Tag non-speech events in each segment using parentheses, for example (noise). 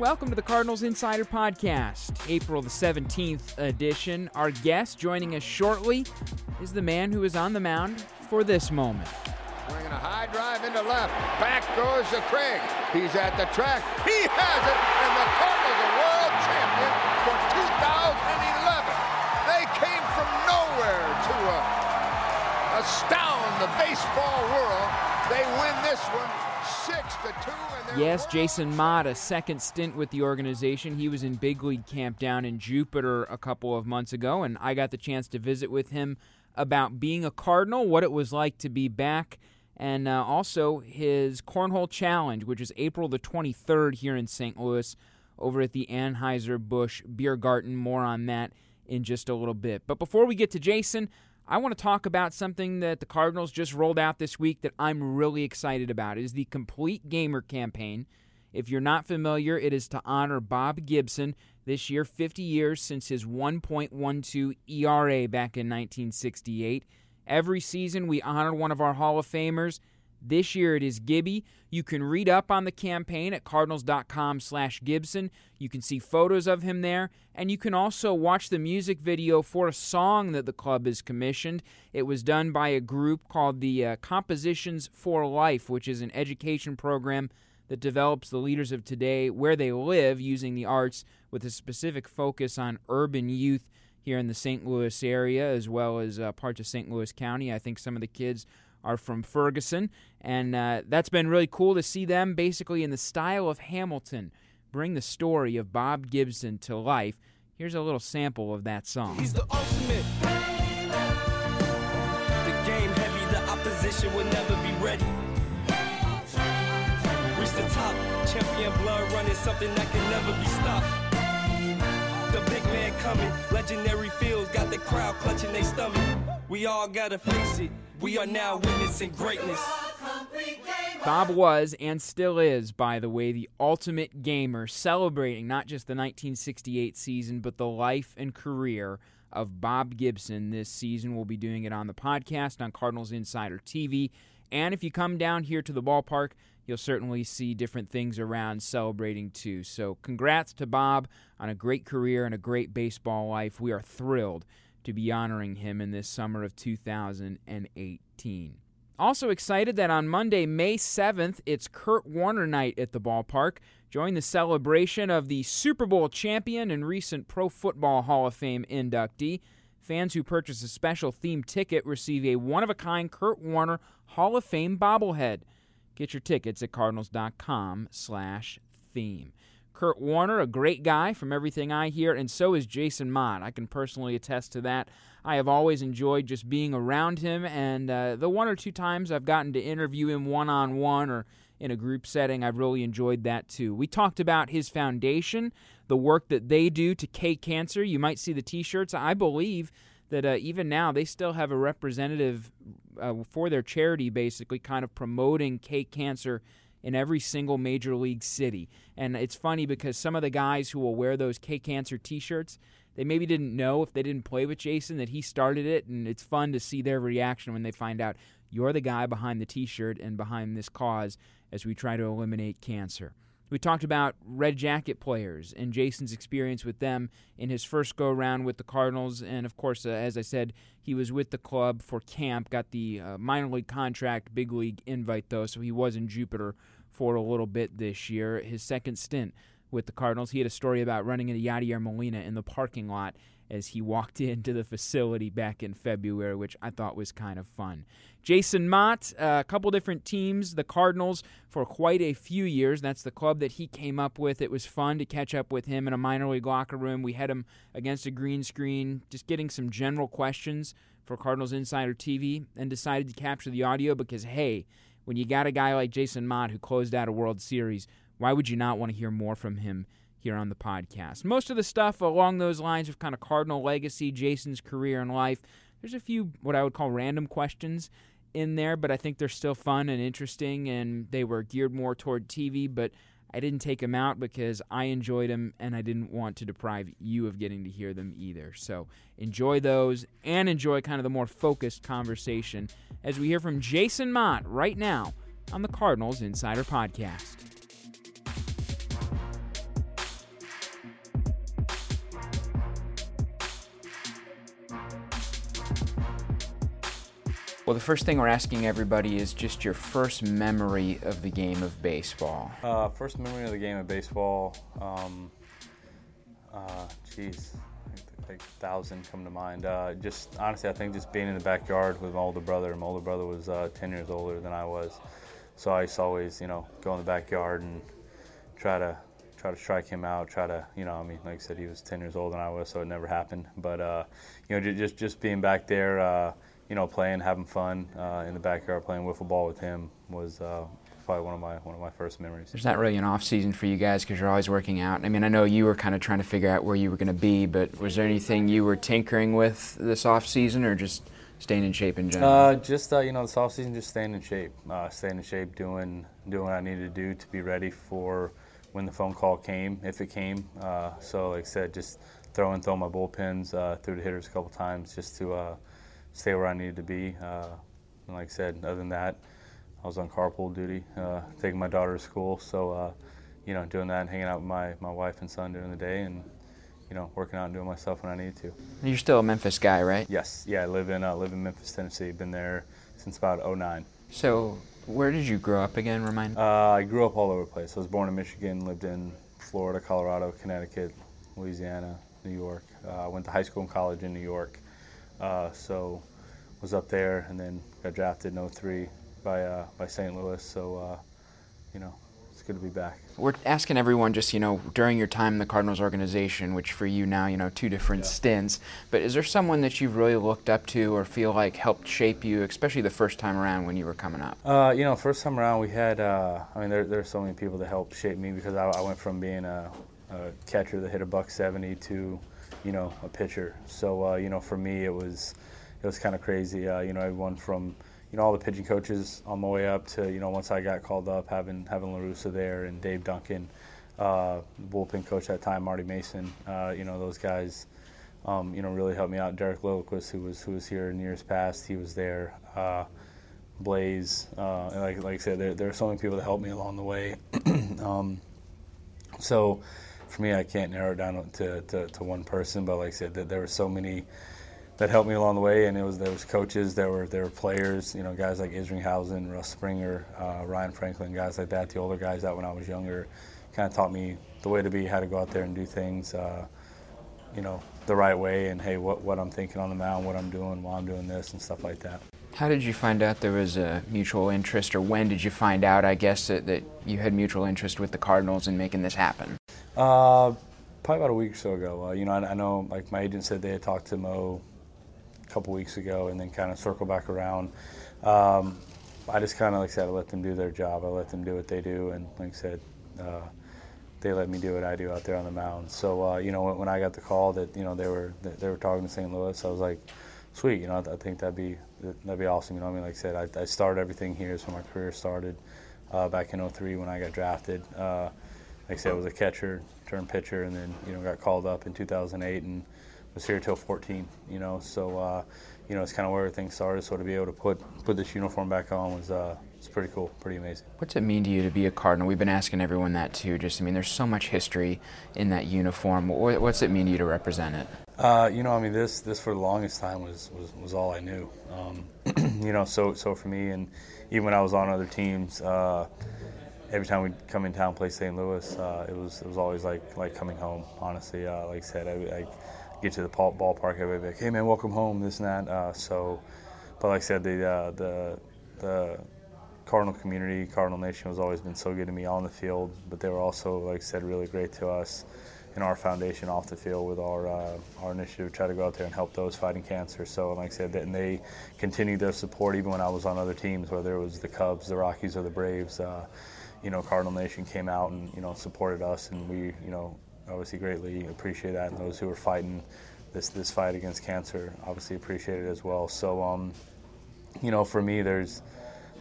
Welcome to the Cardinals Insider Podcast, April the 17th edition. Our guest joining us shortly is the man who is on the mound for this moment. Swinging a high drive into left. Back goes the Craig. He's at the track. He has it, and the Cardinals are world champion for 2011. They came from nowhere to uh, astound the baseball world. They win this one. Yes, Jason Motte, a second stint with the organization. He was in big league camp down in Jupiter a couple of months ago, and I got the chance to visit with him about being a Cardinal, what it was like to be back, and uh, also his Cornhole Challenge, which is April the 23rd here in St. Louis over at the Anheuser-Busch Beer Garden. More on that in just a little bit. But before we get to Jason, I want to talk about something that the Cardinals just rolled out this week that I'm really excited about. It is the Complete Gamer campaign. If you're not familiar, it is to honor Bob Gibson this year, 50 years since his 1.12 ERA back in 1968. Every season, we honor one of our Hall of Famers. This year it is Gibby. You can read up on the campaign at cardinals.com slash Gibson. You can see photos of him there, and you can also watch the music video for a song that the club has commissioned. It was done by a group called the uh, Compositions for Life, which is an education program that develops the leaders of today where they live using the arts with a specific focus on urban youth here in the St. Louis area as well as uh, parts of St. Louis County. I think some of the kids are from Ferguson, and uh, that's been really cool to see them basically in the style of Hamilton bring the story of Bob Gibson to life. Here's a little sample of that song. He's the ultimate. The game heavy, the opposition will never be ready. Reach the top, champion blood running, something that can never be stopped. The big man coming, legendary got the crowd clutching their stomach. We all gotta face it. We are now witnessing greatness. Bob was and still is, by the way, the ultimate gamer, celebrating not just the 1968 season, but the life and career of Bob Gibson this season. We'll be doing it on the podcast on Cardinals Insider TV. And if you come down here to the ballpark, you'll certainly see different things around celebrating too. So, congrats to Bob on a great career and a great baseball life. We are thrilled to be honoring him in this summer of 2018. Also excited that on Monday, May 7th, it's Kurt Warner night at the ballpark. Join the celebration of the Super Bowl champion and recent Pro Football Hall of Fame inductee. Fans who purchase a special themed ticket receive a one of a kind Kurt Warner Hall of Fame bobblehead. Get your tickets at cardinals.com slash theme. Kurt Warner, a great guy from everything I hear, and so is Jason Motte. I can personally attest to that. I have always enjoyed just being around him, and uh, the one or two times I've gotten to interview him one on one or in a group setting, I've really enjoyed that too. We talked about his foundation, the work that they do to K Cancer. You might see the t shirts. I believe that uh, even now they still have a representative uh, for their charity, basically, kind of promoting K Cancer in every single major league city. And it's funny because some of the guys who will wear those K Cancer t shirts, they maybe didn't know if they didn't play with Jason that he started it. And it's fun to see their reaction when they find out you're the guy behind the t shirt and behind this cause as we try to eliminate cancer. We talked about Red Jacket players and Jason's experience with them in his first go around with the Cardinals. And of course, uh, as I said, he was with the club for camp, got the uh, minor league contract, big league invite, though, so he was in Jupiter for a little bit this year. His second stint with the Cardinals, he had a story about running into Yadier Molina in the parking lot as he walked (laughs) into the facility back in February, which I thought was kind of fun. Jason Motte, uh, a couple different teams, the Cardinals for quite a few years. That's the club that he came up with. It was fun to catch up with him in a minor league locker room. We had him against a green screen, just getting some general questions for Cardinals Insider TV, and decided to capture the audio because, hey, when you got a guy like Jason Motte who closed out a World Series, why would you not want to hear more from him here on the podcast? Most of the stuff along those lines of kind of Cardinal legacy, Jason's career and life. There's a few what I would call random questions in there, but I think they're still fun and interesting, and they were geared more toward TV. But I didn't take them out because I enjoyed them, and I didn't want to deprive you of getting to hear them either. So enjoy those, and enjoy kind of the more focused conversation as we hear from Jason Motte right now on the Cardinals Insider Podcast. Well, the first thing we're asking everybody is just your first memory of the game of baseball. Uh, first memory of the game of baseball, um, uh, geez, like a thousand come to mind. Uh, just honestly, I think just being in the backyard with my older brother. My older brother was uh, 10 years older than I was, so I used to always, you know, go in the backyard and try to try to strike him out. Try to, you know, I mean, like I said, he was 10 years older than I was, so it never happened. But uh, you know, just just being back there uh, you know, playing, having fun uh, in the backyard, playing wiffle ball with him was uh, probably one of my one of my first memories. There's not really an off season for you guys because you're always working out. I mean, I know you were kind of trying to figure out where you were going to be, but was there anything you were tinkering with this off season, or just staying in shape in general? Uh, just uh, you know, this off season, just staying in shape, uh, staying in shape, doing doing what I needed to do to be ready for when the phone call came, if it came. Uh, so, like I said, just throwing throwing my bullpens uh, through the hitters a couple times just to uh, stay where I needed to be. Uh, and like I said, other than that, I was on carpool duty, uh, taking my daughter to school. So, uh, you know, doing that and hanging out with my, my wife and son during the day and, you know, working out and doing my stuff when I needed to. You're still a Memphis guy, right? Yes. Yeah, I live in, uh, live in Memphis, Tennessee. Been there since about 09. So, where did you grow up again, remind me? Uh, I grew up all over the place. I was born in Michigan, lived in Florida, Colorado, Connecticut, Louisiana, New York. Uh, went to high school and college in New York. Uh, so was up there and then got drafted in 03 by, uh, by St. Louis. So, uh, you know, it's good to be back. We're asking everyone just, you know, during your time in the Cardinals organization, which for you now, you know, two different yeah. stints, but is there someone that you've really looked up to or feel like helped shape you, especially the first time around when you were coming up? Uh, you know, first time around we had, uh, I mean, there, there are so many people that helped shape me because I, I went from being a, a, catcher that hit a buck 70 to, you know, a pitcher. So, uh, you know, for me, it was it was kind of crazy. Uh, you know, everyone from you know all the pitching coaches on my way up to you know once I got called up, having having La Russa there and Dave Duncan, uh, bullpen coach at that time, Marty Mason. Uh, you know those guys. Um, you know, really helped me out. Derek Lilliquist, who was who was here in years past, he was there. Uh, Blaze, uh, and like, like I said, there, there are so many people that helped me along the way. (clears throat) um, so, for me, I can't narrow it down to, to, to, one person, but like I said, there were so many that helped me along the way. And it was there was coaches, there were there were players, you know, guys like Isringhausen, Russ Springer, uh, Ryan Franklin, guys like that. The older guys that when I was younger, kind of taught me the way to be, how to go out there and do things, uh, you know, the right way. And hey, what what I'm thinking on the mound, what I'm doing while I'm doing this, and stuff like that. How did you find out there was a mutual interest, or when did you find out? I guess that, that you had mutual interest with the Cardinals in making this happen. Uh, probably about a week or so ago. Uh, you know, I, I, know like my agent said they had talked to Mo a couple weeks ago, and then kind of circle back around. Um, I just kind of, like I said, I let them do their job. I let them do what they do, and like I said, uh, they let me do what I do out there on the mound. So uh, you know, when, when, I got the call that you know they were they were talking to St. Louis, I was like, sweet. You know, I, I think that'd be that'd be awesome. You know, I mean, like I said, I, I started everything here. So my career started uh, back in 03 when I got drafted. Like I said, I was a catcher, turned pitcher, and then you know got called up in 2008 and was here till 14. You know, so uh, you know it's kind of where everything started. So to be able to put put this uniform back on was uh, it's pretty cool, pretty amazing. What's it mean to you to be a Cardinal? We've been asking everyone that too. Just I mean, there's so much history in that uniform. What's it mean to you to represent it? Uh, you know, I mean, this this for the longest time was was, was all I knew. Um, (clears throat) you know, so so for me, and even when I was on other teams. Uh, every time we'd come in town play St. Louis, uh, it was it was always like like coming home. Honestly, uh, like I said, I, I get to the ballpark, everybody like, hey man, welcome home, this and that. Uh, so, but like I said, the uh, the the Cardinal community, Cardinal Nation has always been so good to me on the field, but they were also, like I said, really great to us in our foundation off the field with our uh, our initiative to try to go out there and help those fighting cancer. So, like I said, and they continued their support even when I was on other teams, whether it was the Cubs, the Rockies, or the Braves. Uh, you know, Cardinal Nation came out and you know supported us, and we you know obviously greatly appreciate that. And those who are fighting this this fight against cancer obviously appreciate it as well. So, um, you know, for me, there's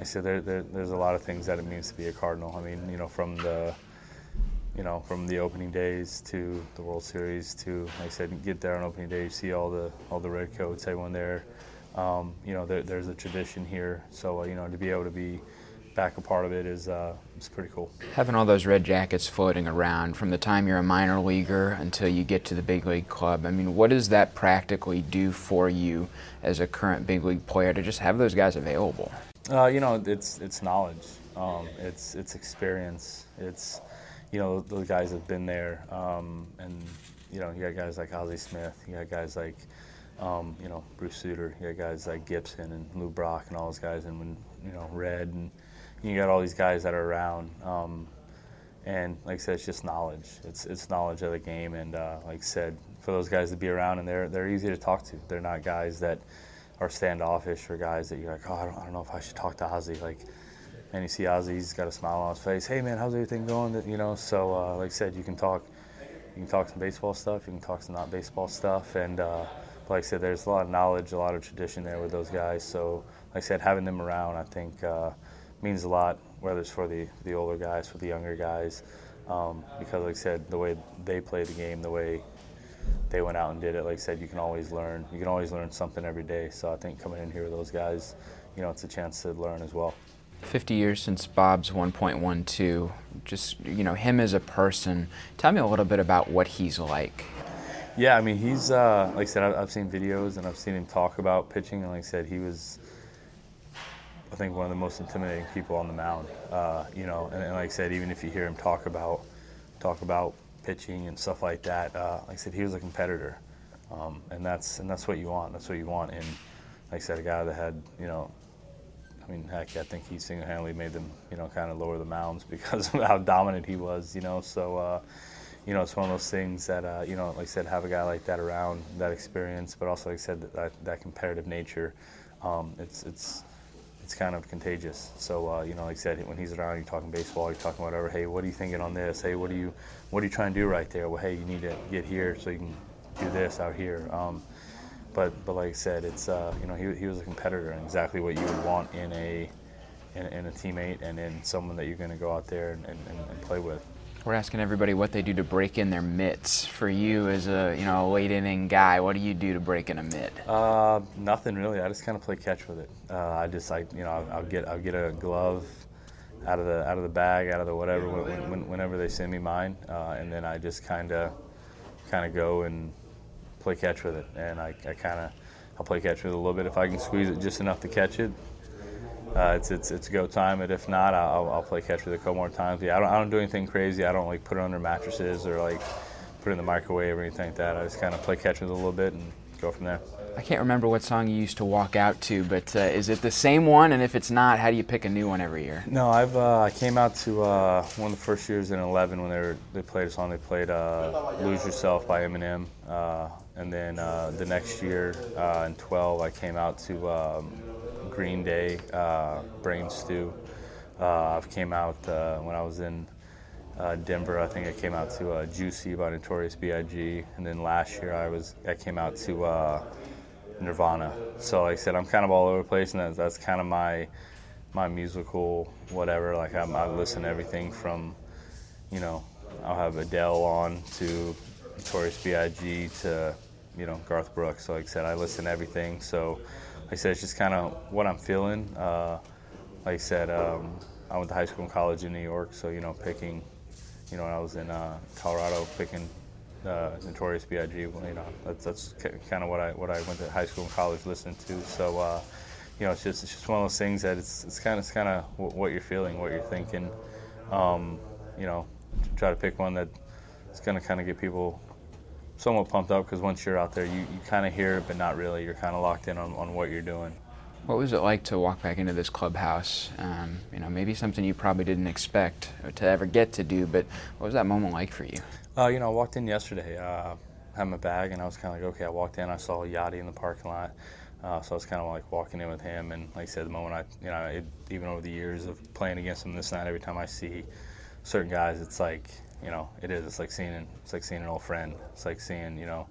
I said there, there, there's a lot of things that it means to be a Cardinal. I mean, you know, from the you know, from the opening days to the World Series to, like I said, get there on opening day, you see all the all the red coats, everyone there. Um, you know, there, there's a tradition here, so uh, you know, to be able to be back a part of it is uh, it's pretty cool. Having all those red jackets floating around from the time you're a minor leaguer until you get to the big league club. I mean, what does that practically do for you as a current big league player to just have those guys available? Uh, you know, it's it's knowledge, um, it's it's experience, it's you know, those guys have been there. Um, and, you know, you got guys like Ozzie Smith, you got guys like, um, you know, Bruce Sutter, you got guys like Gibson and Lou Brock and all those guys, and when, you know, Red, and you got all these guys that are around. Um, and like I said, it's just knowledge. It's it's knowledge of the game, and uh, like I said, for those guys to be around, and they're they're easy to talk to. They're not guys that are standoffish or guys that you're like, oh, I don't, I don't know if I should talk to Ozzie. Like, and you see Ozzie, he's got a smile on his face. Hey man, how's everything going? You know, so uh, like I said, you can talk, you can talk some baseball stuff, you can talk some not baseball stuff, and uh, like I said, there's a lot of knowledge, a lot of tradition there with those guys. So like I said, having them around, I think uh, means a lot, whether it's for the the older guys, for the younger guys, um, because like I said, the way they play the game, the way they went out and did it. Like I said, you can always learn. You can always learn something every day. So I think coming in here with those guys, you know, it's a chance to learn as well. 50 years since Bob's 1.12. Just, you know, him as a person. Tell me a little bit about what he's like. Yeah, I mean, he's, uh, like I said, I've seen videos and I've seen him talk about pitching. And like I said, he was, I think, one of the most intimidating people on the mound. Uh, you know, and, and, like I said, even if you hear him talk about, talk about pitching and stuff like that, uh, like I said, he was a competitor. Um, and that's and that's what you want. That's what you want. And like I said, a guy that had you know I mean, heck, I think he single-handedly made them, you know, kind of lower the mounds (laughs) because of how dominant he was, you know. So, uh, you know, it's one of those things that, uh, you know, like I said, have a guy like that around, that experience, but also, like I said, that, that competitive nature. Um, it's it's it's kind of contagious. So, uh, you know, like I said, when he's around, you're talking baseball, you're talking whatever. Hey, what are you thinking on this? Hey, what are you what are you trying to do right there? Well, hey, you need to get here so you can do this out here. Um, but but like I said, it's uh, you know he, he was a competitor and exactly what you would want in a in, in a teammate and in someone that you're going to go out there and, and, and, play with. We're asking everybody what they do to break in their mitts. For you, as a you know a late inning guy, what do you do to break in a mitt? Uh, nothing really. I just kind of play catch with it. Uh, I just like you know I'll, I'll, get I'll get a glove out of the out of the bag, out of the whatever, when, when, whenever they send me mine, uh, and then I just kind of kind of go and play catch with it, and I, I kind of I'll play catch with it a little bit if I can squeeze it just enough to catch it. Uh, it's it's it's go time, and if not, I'll, I'll play catch with it a couple more times. Yeah, I don't I don't do anything crazy. I don't like put it under mattresses or like put it in the microwave or anything like that. I just kind of play catch with it a little bit and go from there. I can't remember what song you used to walk out to, but uh, is it the same one? And if it's not, how do you pick a new one every year? No, I've uh, I came out to uh, one of the first years in '11 when they were they played a song. They played uh, "Lose Yourself" by Eminem, uh, and then uh, the next year in '12 I came out to um, Green Day, "Brain Stew." I've came out when I was in. Uh, Denver. I think I came out to uh, Juicy by Notorious B.I.G. And then last year I was I came out to uh, Nirvana. So like I said, I'm kind of all over the place, and that's, that's kind of my my musical whatever. Like I'm, I listen to everything from, you know, I'll have Adele on to Notorious B.I.G. to you know Garth Brooks. So like I said, I listen to everything. So I said, it's just kind of what I'm feeling. Uh, like I said, um, I went to high school and college in New York, so you know picking, you know, when I was in uh, Colorado, picking uh, Notorious B.I.G. You know, that's, that's kind of what I what I went to high school and college listening to. So, uh, you know, it's just it's just one of those things that it's it's kind of it's kind of what you're feeling, what you're thinking. Um, you know, try to pick one that is going to kind of get people somewhat pumped up because once you're out there, you, you kind of hear it, but not really. You're kind of locked in on, on what you're doing. What was it like to walk back into this clubhouse? Um, you know, maybe something you probably didn't expect to ever get to do, but what was that moment like for you? Uh, you know, I walked in yesterday, uh, had my bag, and I was kind of like, okay. I walked in, I saw Yadi in the parking lot, uh, so I was kind of like walking in with him. And like I said, the moment I, you know, it, even over the years of playing against him this night, every time I see certain guys, it's like, you know, it is. It's like seeing, it's like seeing an old friend. It's like seeing, you know.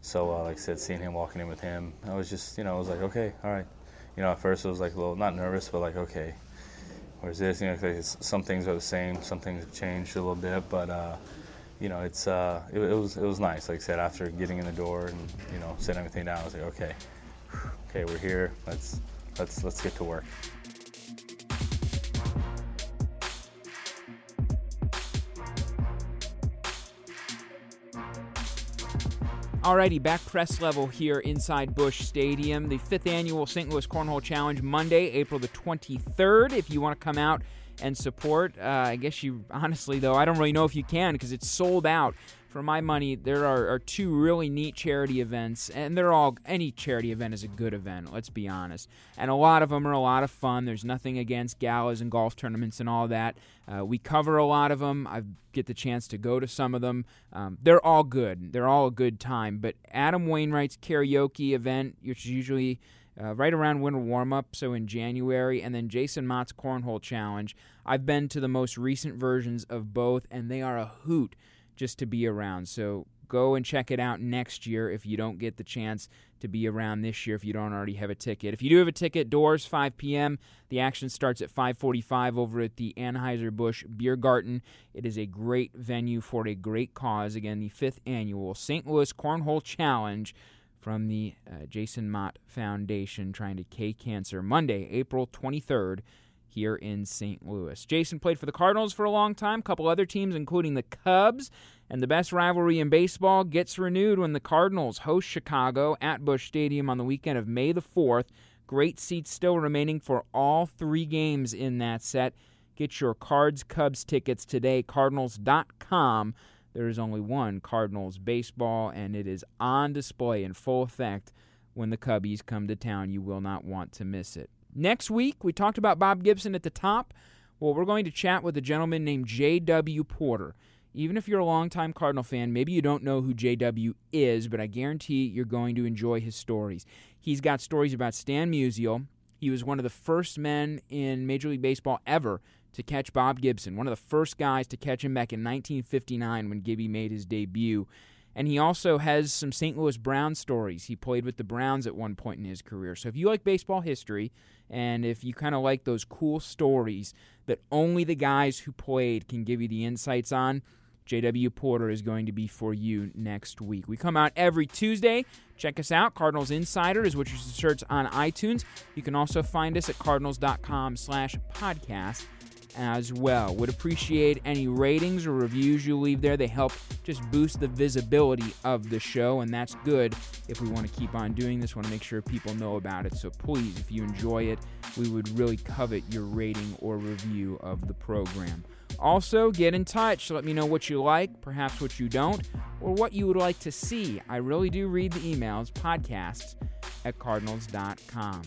So uh, like I said, seeing him walking in with him, I was just, you know, I was like, okay, all right. You know, at first it was like a little not nervous, but like, okay, where's this? You know, some things are the same, some things have changed a little bit, but. Uh, you know, it's uh, it, it, was it was nice. Like I said, after getting in the door and you know setting everything down, I was like, okay, okay, we're here. Let's let's let's get to work. Alrighty, back press level here inside Busch Stadium. The fifth annual St. Louis Cornhole Challenge, Monday, April the 23rd. If you want to come out and support, uh, I guess you honestly, though, I don't really know if you can because it's sold out for my money, there are, are, two really neat charity events, and they're all any charity event is a good event. Let's be honest, and a lot of them are a lot of fun. There's nothing against galas and golf tournaments and all that. Uh, we cover a lot of them. I get the chance to go to some of them. Um, they're all good. They're all a good time. But Adam Wainwright's karaoke event, which is usually uh, right around winter warm up, so in January, and then Jason Motte's Cornhole Challenge. I've been to the most recent versions of both, and they are a hoot just to be around. So go and check it out next year if you don't get the chance to be around this year if you don't already have a ticket. If you do have a ticket, doors 5 p.m. The action starts at 5:45 over at the Anheuser-Busch Biergarten. It is a great venue for a great cause. Again, the 5th annual St. Louis Cornhole Challenge from the uh, Jason Motte Foundation trying to K cancer Monday, April 23rd here in St. Louis. Jason played for the Cardinals for a long time, a couple other teams, including the Cubs. And the best rivalry in baseball gets renewed when the Cardinals host Chicago at Busch Stadium on the weekend of May the 4th. Great seats still remaining for all three games in that set. Get your Cards Cubs tickets today, Cardinals.com. There is only one Cardinals baseball, and it is on display in full effect when the Cubbies come to town. You will not want to miss it. Next week, we talked about Bob Gibson at the top. Well, we're going to chat with a gentleman named J.W. Porter. Even if you're a longtime Cardinal fan, maybe you don't know who J.W. is, but I guarantee you're going to enjoy his stories. He's got stories about Stan Musial. He was one of the first men in Major League Baseball ever to catch Bob Gibson, one of the first guys to catch him back in 1959 when Gibby made his debut. And he also has some St. Louis Browns stories. He played with the Browns at one point in his career. So if you like baseball history and if you kind of like those cool stories that only the guys who played can give you the insights on, JW Porter is going to be for you next week. We come out every Tuesday. Check us out. Cardinals Insider is what you should search on iTunes. You can also find us at cardinals.com slash podcast as well. Would appreciate any ratings or reviews you leave there. They help just boost the visibility of the show, and that's good if we want to keep on doing this. Want to make sure people know about it. So please, if you enjoy it, we would really covet your rating or review of the program. Also, get in touch. Let me know what you like, perhaps what you don't, or what you would like to see. I really do read the emails, podcasts at cardinals.com.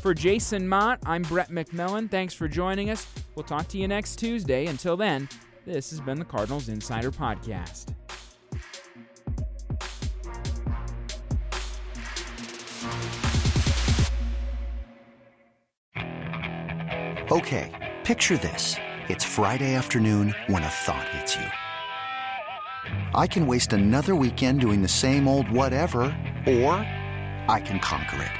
For Jason Motte, I'm Brett McMillan. Thanks for joining us. We'll talk to you next Tuesday. Until then, this has been the Cardinals Insider Podcast. Okay, picture this. It's Friday afternoon when a thought hits you. I can waste another weekend doing the same old whatever, or I can conquer it.